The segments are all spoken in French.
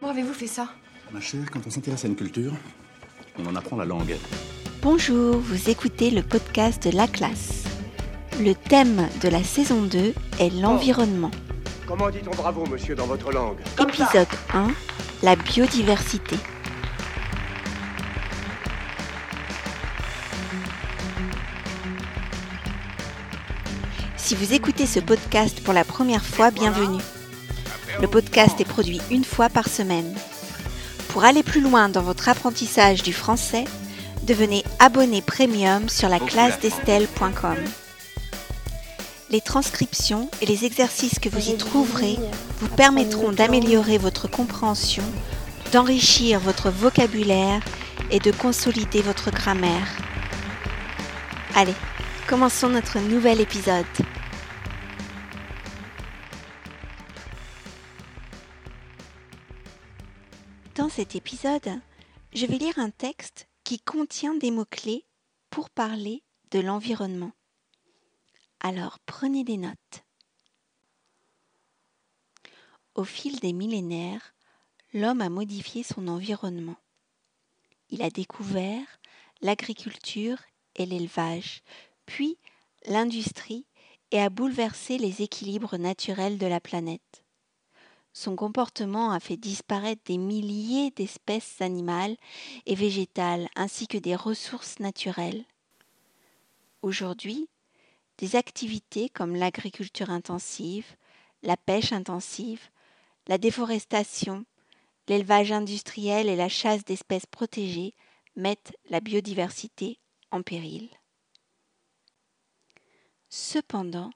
Comment avez-vous fait ça? Ma chère, quand on s'intéresse à une culture, on en apprend la langue. Bonjour, vous écoutez le podcast de La Classe. Le thème de la saison 2 est l'environnement. Comment dit-on bravo, monsieur, dans votre langue? Épisode 1, la biodiversité. Si vous écoutez ce podcast pour la première fois, bienvenue. Le podcast est produit une fois par semaine. Pour aller plus loin dans votre apprentissage du français, devenez abonné premium sur la classe d'Estelle.com. Les transcriptions et les exercices que vous y trouverez vous permettront d'améliorer votre compréhension, d'enrichir votre vocabulaire et de consolider votre grammaire. Allez, commençons notre nouvel épisode. Dans cet épisode, je vais lire un texte qui contient des mots-clés pour parler de l'environnement. Alors prenez des notes. Au fil des millénaires, l'homme a modifié son environnement. Il a découvert l'agriculture et l'élevage, puis l'industrie et a bouleversé les équilibres naturels de la planète. Son comportement a fait disparaître des milliers d'espèces animales et végétales ainsi que des ressources naturelles. Aujourd'hui, des activités comme l'agriculture intensive, la pêche intensive, la déforestation, l'élevage industriel et la chasse d'espèces protégées mettent la biodiversité en péril. Cependant,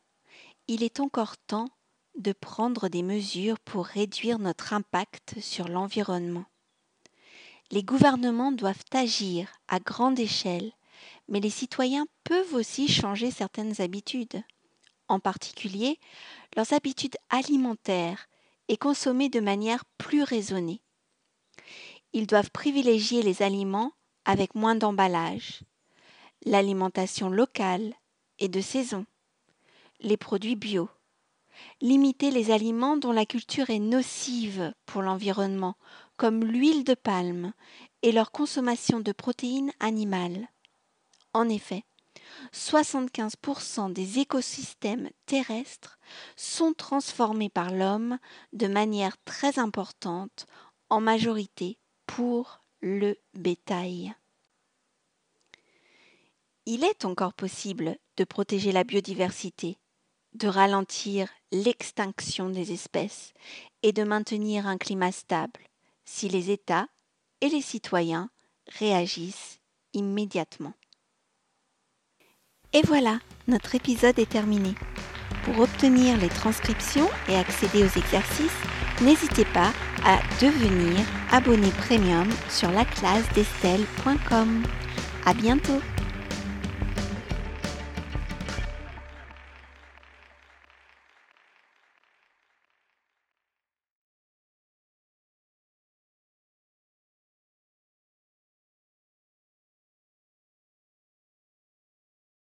il est encore temps de prendre des mesures pour réduire notre impact sur l'environnement. Les gouvernements doivent agir à grande échelle, mais les citoyens peuvent aussi changer certaines habitudes, en particulier leurs habitudes alimentaires et consommer de manière plus raisonnée. Ils doivent privilégier les aliments avec moins d'emballage, l'alimentation locale et de saison, les produits bio limiter les aliments dont la culture est nocive pour l'environnement, comme l'huile de palme, et leur consommation de protéines animales. En effet, 75% des écosystèmes terrestres sont transformés par l'homme de manière très importante, en majorité pour le bétail. Il est encore possible de protéger la biodiversité de ralentir l'extinction des espèces et de maintenir un climat stable si les États et les citoyens réagissent immédiatement. Et voilà, notre épisode est terminé. Pour obtenir les transcriptions et accéder aux exercices, n'hésitez pas à devenir abonné premium sur la classe d'Estelle.com. À bientôt!